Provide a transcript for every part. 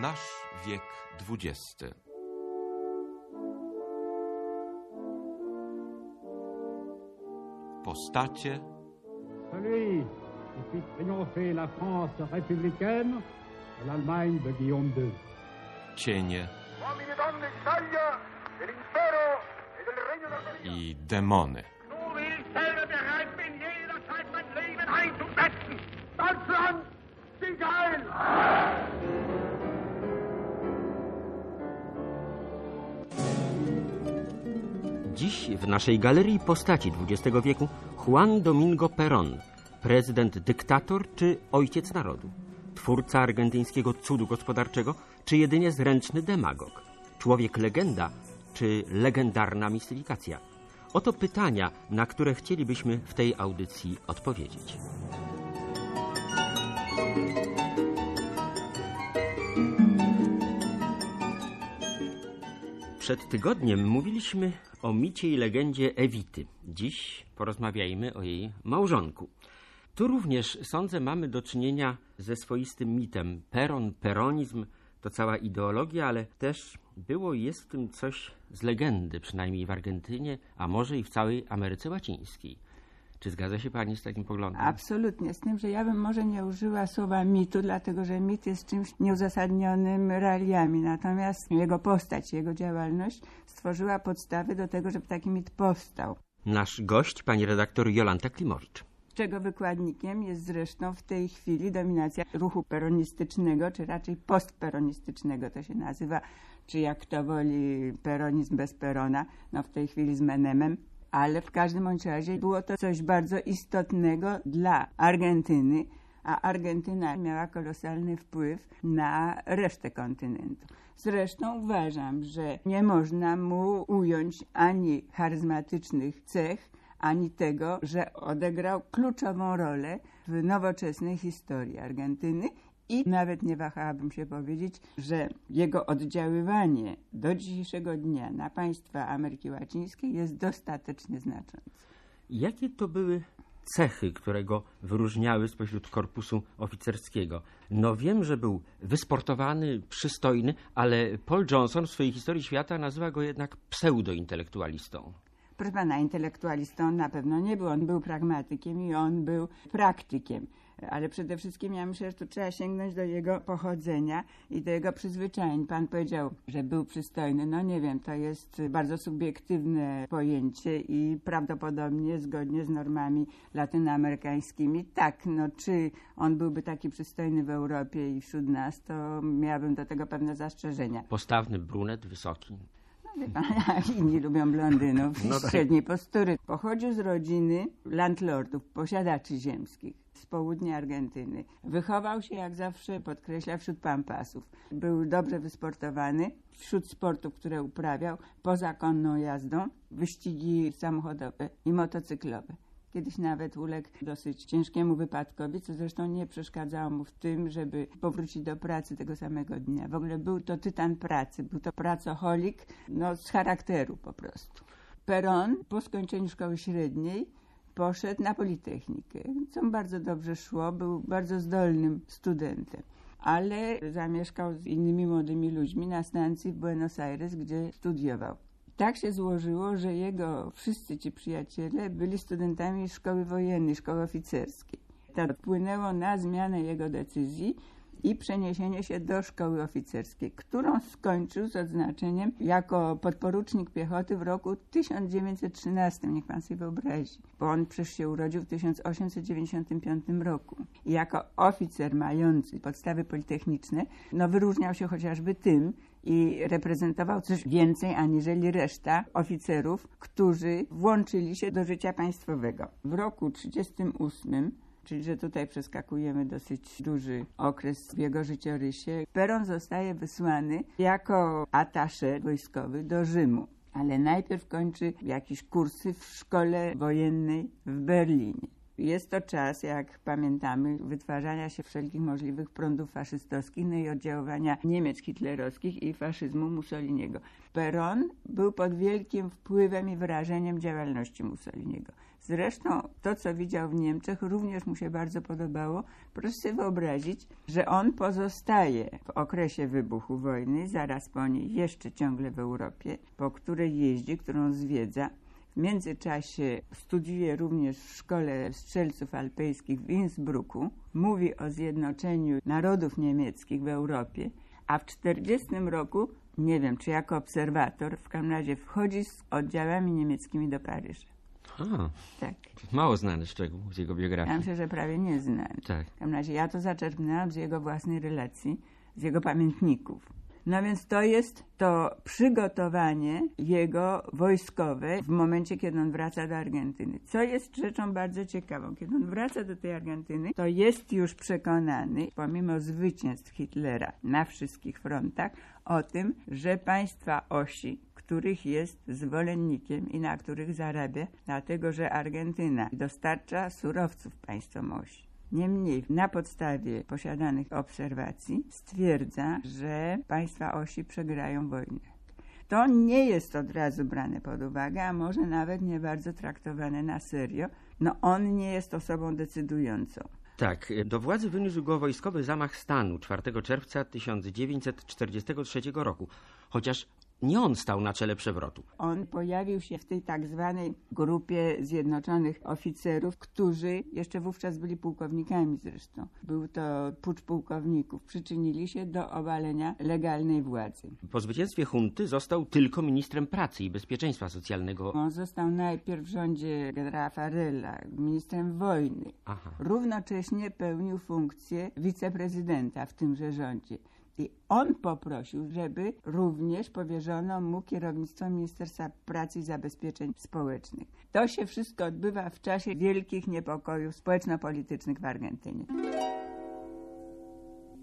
Nasz wiek XX. Postacie, Celui qui fit triompher la France républicaine de l'Allemagne de Guillaume II. cienie. E donne in saglia Dziś w naszej galerii postaci XX wieku Juan Domingo Perón, prezydent dyktator czy ojciec narodu, twórca argentyńskiego cudu gospodarczego czy jedynie zręczny demagog, człowiek legenda czy legendarna mistyfikacja. Oto pytania, na które chcielibyśmy w tej audycji odpowiedzieć. Przed tygodniem mówiliśmy o micie i legendzie Ewity. Dziś porozmawiajmy o jej małżonku. Tu również, sądzę, mamy do czynienia ze swoistym mitem. Peron, peronizm to cała ideologia, ale też było i jest w tym coś z legendy, przynajmniej w Argentynie, a może i w całej Ameryce Łacińskiej. Czy zgadza się Pani z takim poglądem? Absolutnie, z tym, że ja bym może nie użyła słowa mitu, dlatego że mit jest czymś nieuzasadnionym realiami, natomiast jego postać, jego działalność stworzyła podstawy do tego, żeby taki mit powstał. Nasz gość, pani redaktor Jolanta Klimowicz. Czego wykładnikiem jest zresztą w tej chwili dominacja ruchu peronistycznego, czy raczej postperonistycznego to się nazywa, czy jak kto woli peronizm bez perona, no w tej chwili z Menemem, ale w każdym bądź razie było to coś bardzo istotnego dla Argentyny, a Argentyna miała kolosalny wpływ na resztę kontynentu. Zresztą uważam, że nie można mu ująć ani charyzmatycznych cech, ani tego, że odegrał kluczową rolę w nowoczesnej historii Argentyny i nawet nie wahałabym się powiedzieć, że jego oddziaływanie do dzisiejszego dnia na państwa Ameryki Łacińskiej jest dostatecznie znaczące. Jakie to były cechy, które go wyróżniały spośród korpusu oficerskiego? No wiem, że był wysportowany, przystojny, ale Paul Johnson w swojej historii świata nazywa go jednak pseudointelektualistą. Proszę pana, intelektualistą na pewno nie był. On był pragmatykiem i on był praktykiem. Ale przede wszystkim ja myślę, że tu trzeba sięgnąć do jego pochodzenia i do jego przyzwyczajeń. Pan powiedział, że był przystojny. No nie wiem, to jest bardzo subiektywne pojęcie i prawdopodobnie zgodnie z normami latynoamerykańskimi. Tak, no czy on byłby taki przystojny w Europie i wśród nas, to miałabym do tego pewne zastrzeżenia. Postawny brunet, wysoki. Inni lubią blondynów no tak. średniej postury. Pochodził z rodziny landlordów, posiadaczy ziemskich z południa Argentyny. Wychował się, jak zawsze podkreśla, wśród pampasów. Był dobrze wysportowany. Wśród sportów, które uprawiał, poza konną jazdą, wyścigi samochodowe i motocyklowe. Kiedyś nawet uległ dosyć ciężkiemu wypadkowi, co zresztą nie przeszkadzało mu w tym, żeby powrócić do pracy tego samego dnia. W ogóle był to tytan pracy, był to pracoholik no, z charakteru po prostu. Peron po skończeniu szkoły średniej poszedł na Politechnikę, co mu bardzo dobrze szło, był bardzo zdolnym studentem. Ale zamieszkał z innymi młodymi ludźmi na stacji w Buenos Aires, gdzie studiował. Tak się złożyło, że jego wszyscy ci przyjaciele byli studentami szkoły wojennej, szkoły oficerskiej. To wpłynęło na zmianę jego decyzji i przeniesienie się do szkoły oficerskiej, którą skończył z odznaczeniem jako podporucznik piechoty w roku 1913. Niech pan sobie wyobrazi, bo on przecież się urodził w 1895 roku. I jako oficer mający podstawy politechniczne, no wyróżniał się chociażby tym, i reprezentował coś więcej aniżeli reszta oficerów, którzy włączyli się do życia państwowego. W roku 1938 czyli że tutaj przeskakujemy dosyć duży okres w jego życiorysie. Peron zostaje wysłany jako atasze wojskowy do Rzymu, ale najpierw kończy jakieś kursy w szkole wojennej w Berlinie. Jest to czas, jak pamiętamy, wytwarzania się wszelkich możliwych prądów faszystowskich, no i oddziaływania Niemiec hitlerowskich i faszyzmu Mussoliniego. Peron był pod wielkim wpływem i wyrażeniem działalności Mussoliniego. Zresztą to, co widział w Niemczech, również mu się bardzo podobało. Proszę sobie wyobrazić, że on pozostaje w okresie wybuchu wojny, zaraz po niej, jeszcze ciągle w Europie, po której jeździ, którą zwiedza. W międzyczasie studiuje również w Szkole Strzelców Alpejskich w Innsbrucku. Mówi o zjednoczeniu narodów niemieckich w Europie, a w 1940 roku, nie wiem czy jako obserwator, w każdym razie wchodzi z oddziałami niemieckimi do Paryża. A, Tak. mało znany szczegół z jego Ja biografii. myślę, że prawie nieznany. Tak. W każdym razie ja to zaczerpnęłam z jego własnej relacji, z jego pamiętników. No więc to jest to przygotowanie jego wojskowe w momencie, kiedy on wraca do Argentyny. Co jest rzeczą bardzo ciekawą. Kiedy on wraca do tej Argentyny, to jest już przekonany, pomimo zwycięstw Hitlera na wszystkich frontach, o tym, że państwa osi, których jest zwolennikiem i na których zarabia, dlatego że Argentyna dostarcza surowców państwom osi. Niemniej na podstawie posiadanych obserwacji stwierdza, że państwa osi przegrają wojnę. To nie jest od razu brane pod uwagę, a może nawet nie bardzo traktowane na serio. No on nie jest osobą decydującą. Tak, do władzy wyniósł go wojskowy zamach stanu 4 czerwca 1943 roku, chociaż nie on stał na czele przewrotu. On pojawił się w tej tak zwanej grupie zjednoczonych oficerów, którzy jeszcze wówczas byli pułkownikami zresztą. Był to pucz pułkowników. Przyczynili się do obalenia legalnej władzy. Po zwycięstwie hunty został tylko ministrem pracy i bezpieczeństwa socjalnego. On został najpierw w rządzie generała Farella, ministrem wojny. Aha. Równocześnie pełnił funkcję wiceprezydenta w tymże rządzie. I on poprosił, żeby również powierzono mu kierownictwo Ministerstwa Pracy i Zabezpieczeń Społecznych. To się wszystko odbywa w czasie wielkich niepokojów społeczno-politycznych w Argentynie.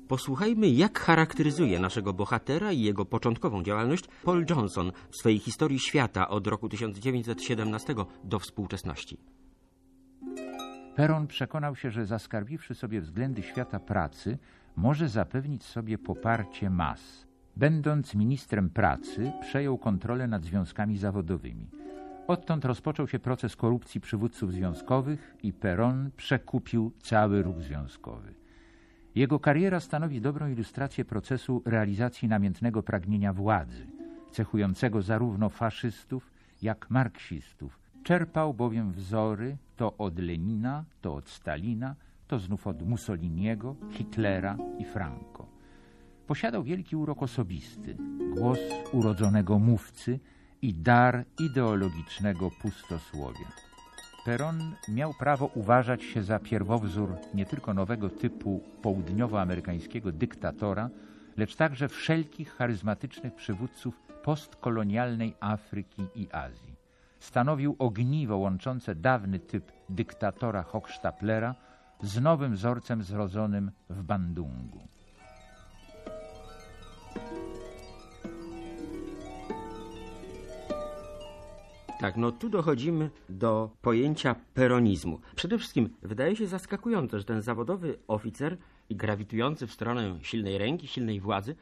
Posłuchajmy, jak charakteryzuje naszego bohatera i jego początkową działalność Paul Johnson w swojej historii świata od roku 1917 do współczesności. Peron przekonał się, że zaskarbiwszy sobie względy świata pracy, może zapewnić sobie poparcie mas. Będąc ministrem pracy, przejął kontrolę nad związkami zawodowymi. Odtąd rozpoczął się proces korupcji przywódców związkowych i Peron przekupił cały ruch związkowy. Jego kariera stanowi dobrą ilustrację procesu realizacji namiętnego pragnienia władzy, cechującego zarówno faszystów, jak marksistów. Czerpał bowiem wzory to od Lenina, to od Stalina, to znów od Mussoliniego, Hitlera i Franco. Posiadał wielki urok osobisty, głos urodzonego mówcy i dar ideologicznego pustosłowia. Peron miał prawo uważać się za pierwowzór nie tylko nowego typu południowoamerykańskiego dyktatora, lecz także wszelkich charyzmatycznych przywódców postkolonialnej Afryki i Azji. Stanowił ogniwo łączące dawny typ dyktatora Hochstaplera z nowym wzorcem zrodzonym w Bandungu. Tak, no tu dochodzimy do pojęcia peronizmu. Przede wszystkim wydaje się zaskakujące, że ten zawodowy oficer, grawitujący w stronę silnej ręki, silnej władzy,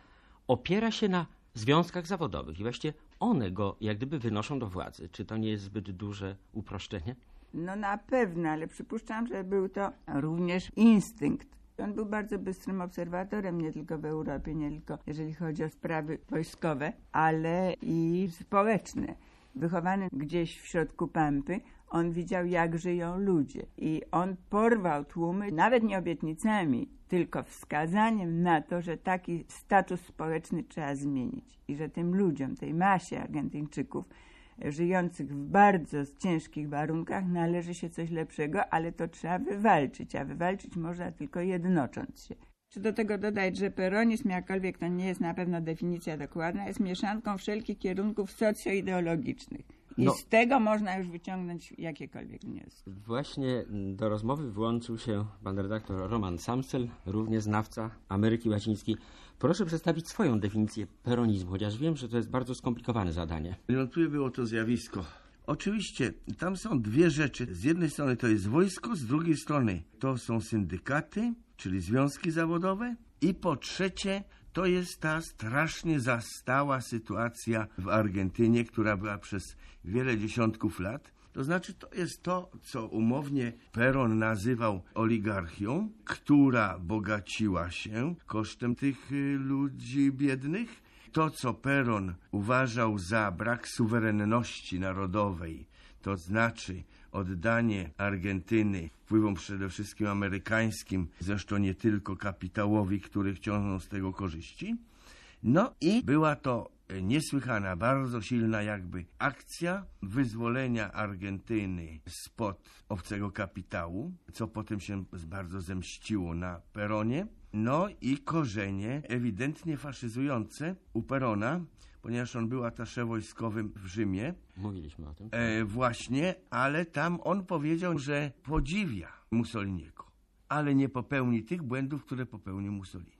opiera się na związkach zawodowych i właściwie one go jak gdyby wynoszą do władzy. Czy to nie jest zbyt duże uproszczenie? No na pewno, ale przypuszczam, że był to również instynkt. On był bardzo bystrym obserwatorem, nie tylko w Europie, nie tylko jeżeli chodzi o sprawy wojskowe, ale i społeczne. Wychowany gdzieś w środku Pampy, on widział, jak żyją ludzie. I on porwał tłumy, nawet nie obietnicami, tylko wskazaniem na to, że taki status społeczny trzeba zmienić. I że tym ludziom, tej masie Argentyńczyków, żyjących w bardzo ciężkich warunkach należy się coś lepszego, ale to trzeba wywalczyć, a wywalczyć można tylko jednocząc się. Czy do tego dodać, że peronizm, jakkolwiek to nie jest na pewno definicja dokładna, jest mieszanką wszelkich kierunków socjoideologicznych. I No. z tego można już wyciągnąć jakiekolwiek wnioski. Właśnie do rozmowy włączył się pan redaktor Roman Samsel, również znawca Ameryki Łacińskiej. Proszę przedstawić swoją definicję peronizmu, chociaż wiem, że to jest bardzo skomplikowane zadanie. Niewątpliwie było to zjawisko Oczywiście, tam są dwie rzeczy. Z jednej strony to jest wojsko, z drugiej strony to są syndykaty, czyli związki zawodowe. I po trzecie, to jest ta strasznie zastała sytuacja w Argentynie, która była przez wiele dziesiątków lat. To znaczy, to jest to, co umownie Peron nazywał oligarchią, która bogaciła się kosztem tych y, ludzi biednych. To, co Peron uważał za brak suwerenności narodowej, to znaczy oddanie Argentyny wpływom przede wszystkim amerykańskim, zresztą nie tylko kapitałowi, który ciągną z tego korzyści. No i była to niesłychana, bardzo silna jakby akcja wyzwolenia Argentyny spod obcego kapitału, co potem się bardzo zemściło na Peronie. No i korzenie ewidentnie faszyzujące u Perona, ponieważ on był atasze wojskowym w Rzymie. Mówiliśmy o tym. E, właśnie, ale tam on powiedział, że podziwia Mussoliniego, ale nie popełni tych błędów, które popełnił Mussolini.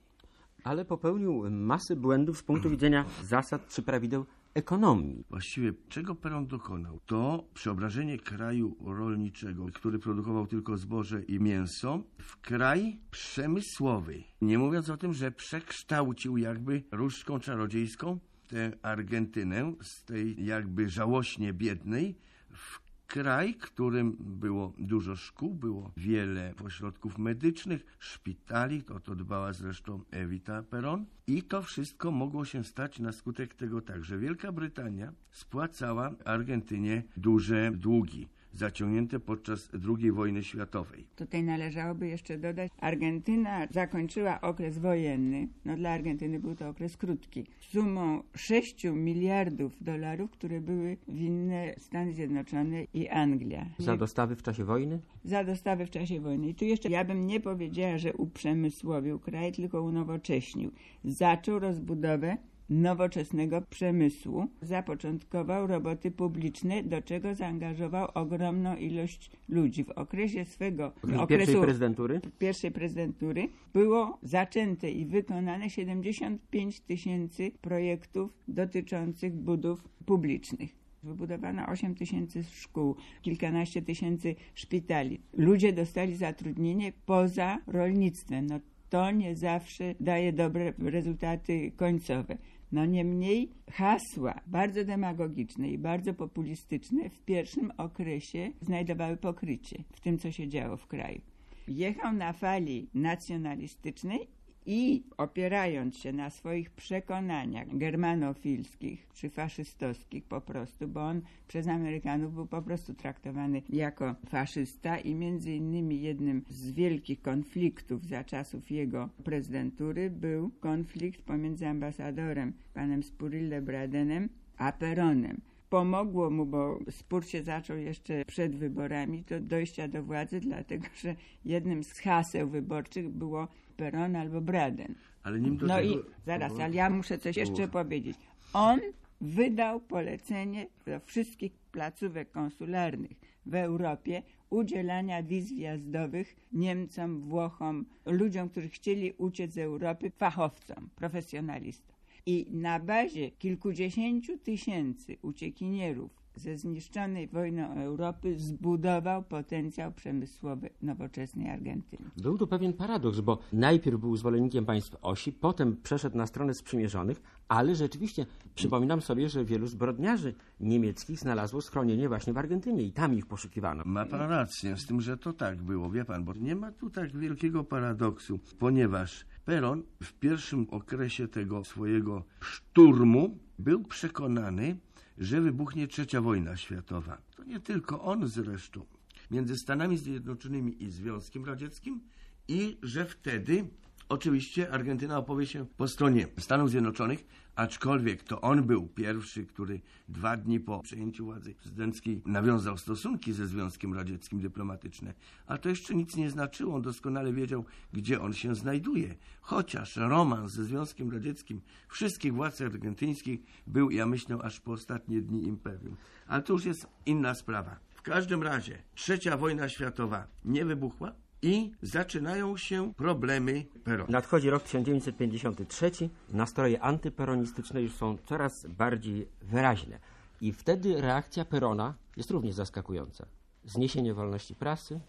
Ale popełnił masę błędów z punktu widzenia zasad czy prawideł ekonomii. Właściwie czego Peron dokonał? To przeobrażenie kraju rolniczego, który produkował tylko zboże i mięso, w kraj przemysłowy. Nie mówiąc o tym, że przekształcił jakby różdżką czarodziejską tę Argentynę z tej jakby żałośnie biednej w kraj, którym było dużo szkół, było wiele ośrodków medycznych, szpitali, o to dbała zresztą Evita Peron. I to wszystko mogło się stać na skutek tego tak, że Wielka Brytania spłacała Argentynie duże długi zaciągnięte podczas II wojny światowej. Tutaj należałoby jeszcze dodać, Argentyna zakończyła okres wojenny, no dla Argentyny był to okres krótki, sumą 6 miliardów dolarów, które były winne Stany Zjednoczone i Anglia. Za dostawy w czasie wojny? Za dostawy w czasie wojny. I tu jeszcze ja bym nie powiedziała, że uprzemysłowił kraj, tylko unowocześnił. Zaczął rozbudowę nowoczesnego przemysłu. Zapoczątkował roboty publiczne, do czego zaangażował ogromną ilość ludzi. W okresie swego Pierwszej okresu prezydentury? pierwszej prezydentury było zaczęte i wykonane 75 tysięcy projektów dotyczących budów publicznych. Wybudowano 8 tysięcy szkół, kilkanaście tysięcy szpitali. Ludzie dostali zatrudnienie poza rolnictwem. No, to nie zawsze daje dobre rezultaty końcowe. No niemniej hasła bardzo demagogiczne i bardzo populistyczne w pierwszym okresie znajdowały pokrycie w tym, co się działo w kraju. Jechał na fali nacjonalistycznej i opierając się na swoich przekonaniach germanofilskich czy faszystowskich po prostu, bo on przez Amerykanów był po prostu traktowany jako faszysta i między innymi jednym z wielkich konfliktów za czasów jego prezydentury był konflikt pomiędzy ambasadorem panem Spurille Bradenem a Peronem. Pomogło mu, bo spór się zaczął jeszcze przed wyborami, do dojścia do władzy, dlatego że jednym z haseł wyborczych było Peron albo Braden. Ale nim do No tego... i zaraz, ale ja muszę coś jeszcze powiedzieć. On wydał polecenie do wszystkich placówek konsularnych w Europie udzielania wiz wjazdowych Niemcom, Włochom, ludziom, którzy chcieli uciec z Europy, fachowcom, profesjonalistom. I na bazie kilkudziesięciu tysięcy uciekinierów ze zniszczonej wojną Europy zbudował potencjał przemysłowy nowoczesnej Argentyny. Był tu pewien paradoks, bo najpierw był zwolennikiem państw osi, potem przeszedł na stronę sprzymierzonych, ale rzeczywiście przypominam sobie, że wielu zbrodniarzy niemieckich znalazło schronienie właśnie w Argentynie i tam ich poszukiwano. Ma pan rację z tym, że to tak było, wie pan, bo nie ma tu tak wielkiego paradoksu, ponieważ Peron w pierwszym okresie tego swojego szturmu był przekonany, że wybuchnie trzecia wojna światowa. To nie tylko on zresztą. Między Stanami Zjednoczonymi i Związkiem Radzieckim i że wtedy oczywiście Argentyna opowie się po stronie Stanów Zjednoczonych, aczkolwiek to on był pierwszy, który dwa dni po przejęciu władzy prezydenckiej nawiązał stosunki ze Związkiem Radzieckim dyplomatyczne. A to jeszcze nic nie znaczyło. On doskonale wiedział, gdzie on się znajduje. Chociaż romans ze Związkiem Radzieckim wszystkich władz argentyńskich był, ja myślę, aż po ostatnie dni imperium. Ale to już jest inna sprawa. W każdym razie trzecia wojna światowa nie wybuchła, i zaczynają się problemy Perona. Nadchodzi rok 1953, nastroje antyperonistyczne już są coraz bardziej wyraźne. I wtedy reakcja Perona jest również zaskakująca. Zniesienie wolności prasy,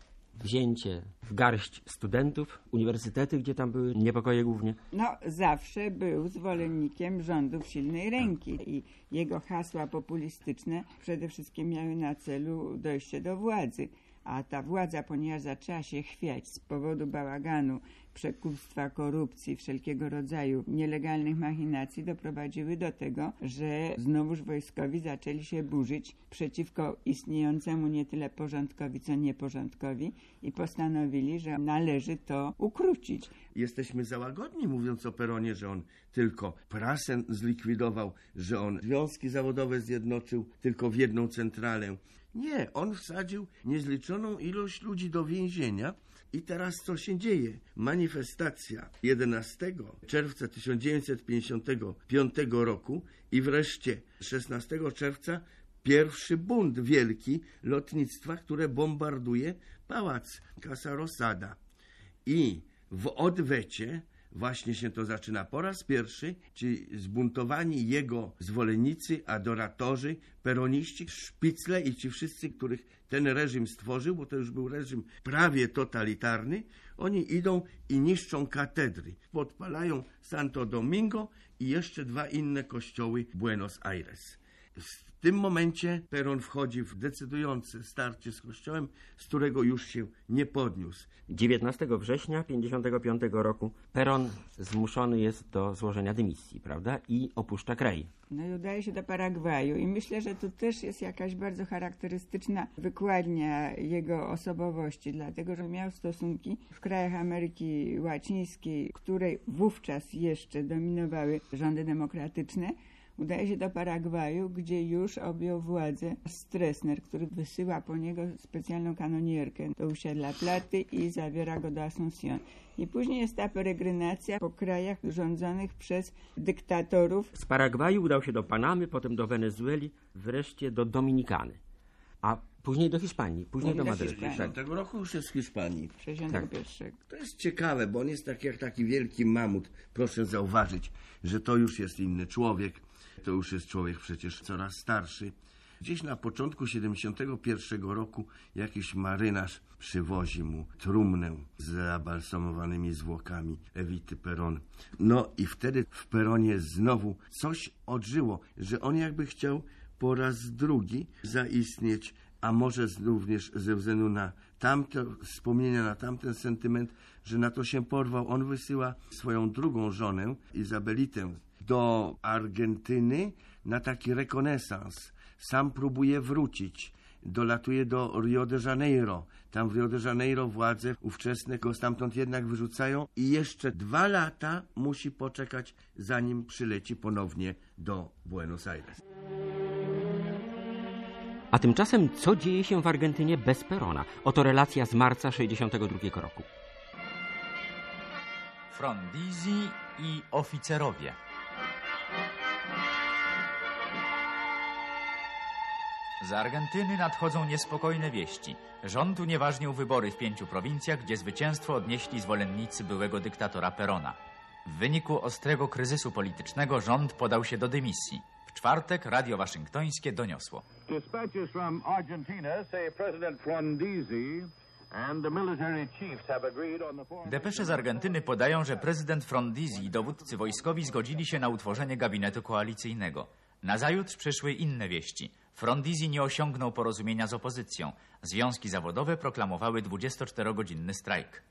wzięcie w garść studentów, uniwersytety, gdzie tam były niepokoje głównie. No, zawsze był zwolennikiem rządów silnej ręki i jego hasła populistyczne przede wszystkim miały na celu dojście do władzy. A ta władza, ponieważ zaczęła się chwiać z powodu bałaganu, przekupstwa, korupcji, wszelkiego rodzaju nielegalnych machinacji, doprowadziły do tego, że znowuż wojskowi zaczęli się burzyć przeciwko istniejącemu nie tyle porządkowi, co nieporządkowi i postanowili, że należy to ukrócić. Jesteśmy za łagodni, mówiąc o Peronie, że on tylko prasę zlikwidował, że on związki zawodowe zjednoczył tylko w jedną centralę. Nie, on wsadził niezliczoną ilość ludzi do więzienia. I teraz co się dzieje? Manifestacja 11 czerwca 1955 roku i wreszcie 16 czerwca pierwszy bunt wielki lotnictwa, które bombarduje pałac Casa Rosada. I w odwecie właśnie się to zaczyna po raz pierwszy, ci zbuntowani jego zwolennicy, adoratorzy, peroniści, szpicle i ci wszyscy, których ten reżim stworzył, bo to już był reżim prawie totalitarny, oni idą i niszczą katedry. Podpalają Santo Domingo i jeszcze dwa inne kościoły Buenos Aires. W tym momencie Peron wchodzi w decydujące starcie z kościołem, z którego już się nie podniósł. 19 września 1955 roku Peron zmuszony jest do złożenia dymisji, prawda? I opuszcza kraj. No i udaje się do Paragwaju i myślę, że tu też jest jakaś bardzo charakterystyczna wykładnia jego osobowości, dlatego że miał stosunki w krajach Ameryki Łacińskiej, której wówczas jeszcze dominowały rządy demokratyczne, udaje się do Paragwaju, gdzie już objął władzę Stresner, który wysyła po niego specjalną kanonierkę do usiadla Platy i zabiera go do Asunción. I później jest ta peregrinacja po krajach rządzonych przez dyktatorów. Z Paragwaju udał się do Panamy, potem do Wenezueli, wreszcie do Dominikany. A później do Hiszpanii, później do do Madrytu. Tak. Tego roku już jest w Hiszpanii. 61. To jest ciekawe, bo on jest tak jak taki wielki mamut. Proszę zauważyć, że to już jest inny człowiek. To już jest człowiek przecież coraz starszy. Gdzieś na początku 71 roku jakiś marynarz przywozi mu trumnę z zabalsamowanymi zwłokami Ewity Peron. No i wtedy w Peronie znowu coś odżyło, że on jakby chciał po raz drugi zaistnieć, a może również ze względu na tamte wspomnienia, na tamten sentyment, że na to się porwał. On wysyła swoją drugą żonę, Izabelitę, do Argentyny na taki rekonesans. Sam próbuje wrócić. Dolatuje do Rio de Janeiro. Tam w Rio de Janeiro władze ówczesne go stamtąd jednak wyrzucają i jeszcze dwa lata musi poczekać, zanim przyleci ponownie do Buenos Aires. A tymczasem co dzieje się w Argentynie bez Perona? Oto relacja z marca 62 roku. Frondizi i oficerowie. Z Argentyny nadchodzą niespokojne wieści. Rząd unieważnił wybory w pięciu prowincjach, gdzie zwycięstwo odnieśli zwolennicy byłego dyktatora Perona. W wyniku ostrego kryzysu politycznego rząd podał się do dymisji. W czwartek radio waszyngtońskie doniosło. Dispatches from Argentina say President Frondizi Depesze z Argentyny podają, że prezydent Frondizi i dowódcy wojskowi zgodzili się na utworzenie gabinetu koalicyjnego. Nazajutrz przyszły inne wieści. Frondizi nie osiągnął porozumienia z opozycją. Związki zawodowe proklamowały 24-godzinny strajk.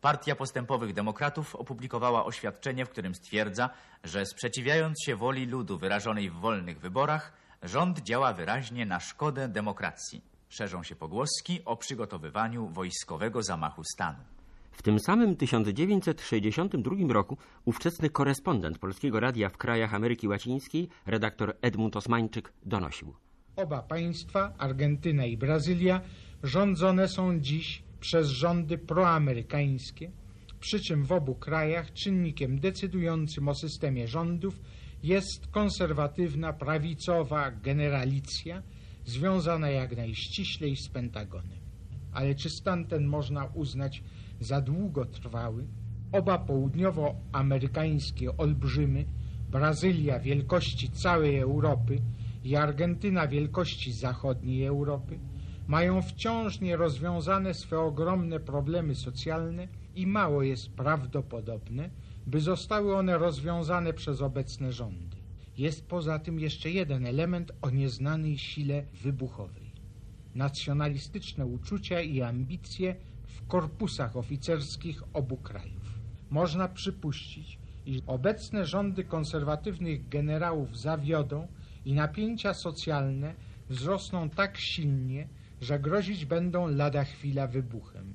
Partia Postępowych Demokratów opublikowała oświadczenie, w którym stwierdza, że sprzeciwiając się woli ludu wyrażonej w wolnych wyborach, rząd działa wyraźnie na szkodę demokracji. Szerzą się pogłoski o przygotowywaniu wojskowego zamachu stanu. W tym samym 1962 roku ówczesny korespondent Polskiego Radia w krajach Ameryki Łacińskiej, redaktor Edmund Osmańczyk, donosił. Oba państwa, Argentyna i Brazylia, rządzone są dziś przez rządy proamerykańskie, przy czym w obu krajach czynnikiem decydującym o systemie rządów jest konserwatywna, prawicowa generalicja związana jak najściślej z Pentagonem. Ale czy stan ten można uznać za długotrwały? Oba południowoamerykańskie olbrzymy, Brazylia wielkości całej Europy i Argentyna wielkości zachodniej Europy mają wciąż nierozwiązane swe ogromne problemy socjalne i mało jest prawdopodobne, by zostały one rozwiązane przez obecne rządy. Jest poza tym jeszcze jeden element o nieznanej sile wybuchowej. Nacjonalistyczne uczucia i ambicje w korpusach oficerskich obu krajów. Można przypuścić, iż obecne rządy konserwatywnych generałów zawiodą i napięcia socjalne wzrosną tak silnie, że grozić będą lada chwila wybuchem.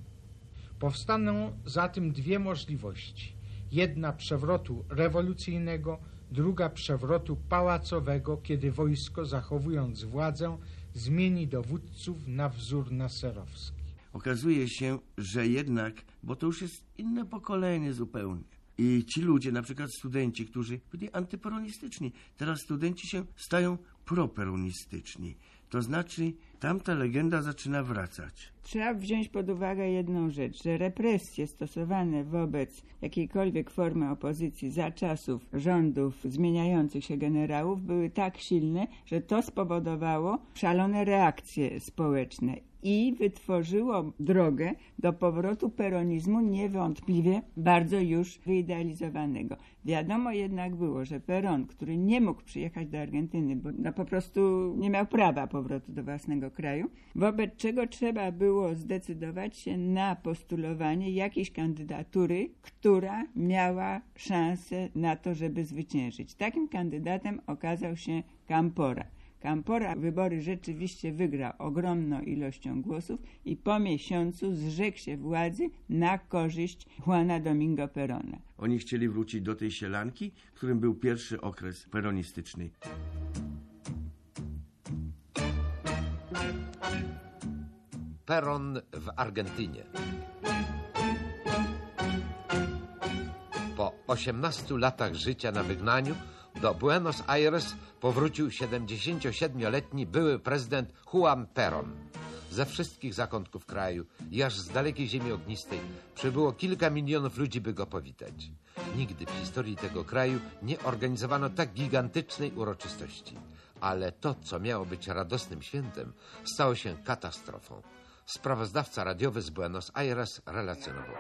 Powstaną zatem dwie możliwości. Jedna przewrotu rewolucyjnego, druga przewrotu pałacowego, kiedy wojsko, zachowując władzę, zmieni dowódców na wzór naserowski. Okazuje się, że jednak, bo to już jest inne pokolenie zupełnie. I ci ludzie, na przykład studenci, którzy byli antyperonistyczni, teraz studenci się stają properonistyczni. To znaczy, tamta legenda zaczyna wracać. Trzeba wziąć pod uwagę jedną rzecz, że represje stosowane wobec jakiejkolwiek formy opozycji za czasów rządów zmieniających się generałów były tak silne, że to spowodowało szalone reakcje społeczne i wytworzyło drogę do powrotu peronizmu niewątpliwie bardzo już wyidealizowanego. Wiadomo jednak było, że Peron, który nie mógł przyjechać do Argentyny, bo no po prostu nie miał prawa powrotu do własnego kraju, wobec czego trzeba było zdecydować się na postulowanie jakiejś kandydatury, która miała szansę na to, żeby zwyciężyć. Takim kandydatem okazał się Campora. Campora wybory rzeczywiście wygrał ogromną ilością głosów i po miesiącu zrzekł się władzy na korzyść Juana Domingo Perona. Oni chcieli wrócić do tej sielanki, którym był pierwszy okres peronistyczny. Peron w Argentynie. Po 18 latach życia na wygnaniu do Buenos Aires powrócił 77-letni były prezydent Juan Perón. Ze wszystkich zakątków kraju i aż z dalekiej ziemi ognistej przybyło kilka milionów ludzi, by go powitać. Nigdy w historii tego kraju nie organizowano tak gigantycznej uroczystości. Ale to, co miało być radosnym świętem, stało się katastrofą. Sprawozdawca radiowy z Buenos Aires relacjonował.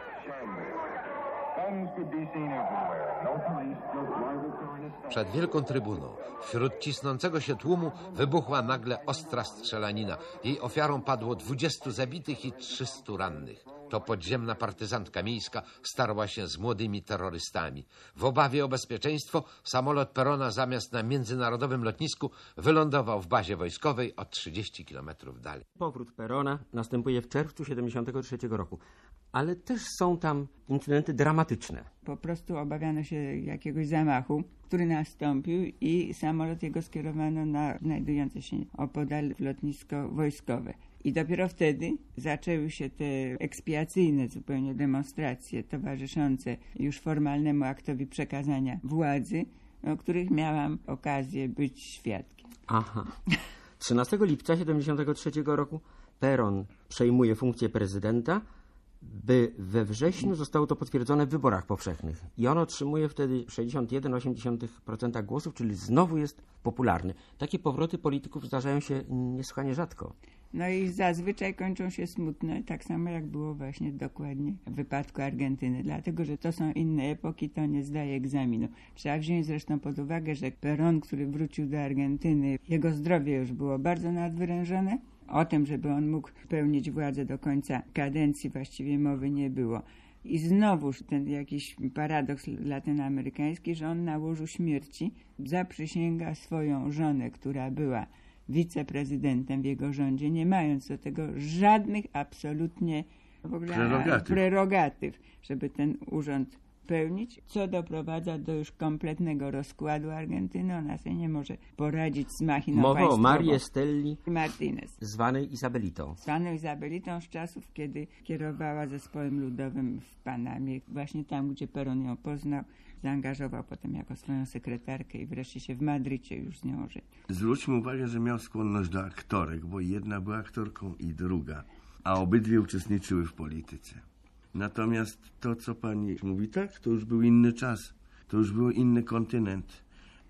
Przed wielką trybuną, wśród cisnącego się tłumu, wybuchła nagle ostra strzelanina. Jej ofiarą padło 20 zabitych i 300 rannych. To podziemna partyzantka miejska starła się z młodymi terrorystami. W obawie o bezpieczeństwo samolot Perona zamiast na międzynarodowym lotnisku wylądował w bazie wojskowej o 30 kilometrów dalej. Powrót Perona następuje w czerwcu 73 roku, ale też są tam incydenty dramatyczne. Po prostu obawiano się jakiegoś zamachu, który nastąpił i samolot jego skierowano na znajdujące się opodal lotnisko wojskowe. I dopiero wtedy zaczęły się te ekspiacyjne zupełnie demonstracje towarzyszące już formalnemu aktowi przekazania władzy, o których miałam okazję być świadkiem. Aha. 13 lipca 73 roku Peron przejmuje funkcję prezydenta, by we wrześniu zostało to potwierdzone w wyborach powszechnych. I on otrzymuje wtedy 61,8% głosów, czyli znowu jest popularny. Takie powroty polityków zdarzają się niesłychanie rzadko. No i zazwyczaj kończą się smutno, tak samo jak było właśnie dokładnie w wypadku Argentyny, dlatego że to są inne epoki, to nie zdaje egzaminu. Trzeba wziąć zresztą pod uwagę, że Peron, który wrócił do Argentyny, jego zdrowie już było bardzo nadwyrężone. O tym, żeby on mógł pełnić władzę do końca kadencji, właściwie mowy nie było. I znowuż ten jakiś paradoks latynoamerykański, że on na łożu śmierci zaprzysięga swoją żonę, która była wiceprezydentem w jego rządzie, nie mając do tego żadnych absolutnie w ogóle Prerogatyw. prerogatyw, żeby ten urząd pełnić, co doprowadza do już kompletnego rozkładu Argentyny. Ona sobie nie może poradzić z machiną Mowa o. Marii Estelli, Martinez. zwanej Izabelitą. Zwaną Izabelitą z czasów, kiedy kierowała zespołem ludowym w Panamie, właśnie tam, gdzie Peron ją poznał, zaangażował potem jako swoją sekretarkę i wreszcie się w Madrycie już z nią ożenił. Zwróćmy uwagę, że miał skłonność do aktorek, bo jedna była aktorką i druga, a obydwie uczestniczyły w polityce. Natomiast to, co pani mówi, tak, to już był inny czas, to już był inny kontynent.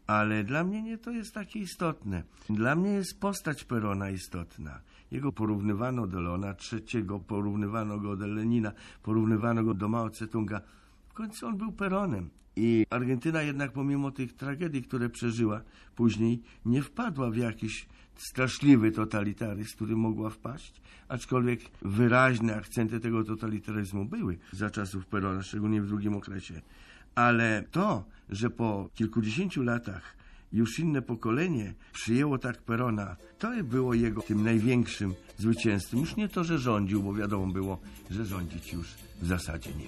Ale dla mnie nie to jest takie istotne. Dla mnie jest postać Perona istotna. Jego porównywano do Leona III, porównywano go do Lenina, porównywano go do Mao Tse-tunga. W końcu on był Peronem. I Argentyna jednak pomimo tych tragedii, które przeżyła później, nie wpadła w jakiś straszliwy totalitaryzm, który mogła wpaść, aczkolwiek wyraźne akcenty tego totalitaryzmu były za czasów Perona, szczególnie w drugim okresie. Ale to, że po kilkudziesięciu latach już inne pokolenie przyjęło tak Perona, to było jego tym największym zwycięstwem. Już nie to, że rządził, bo wiadomo było, że rządzić już w zasadzie nie.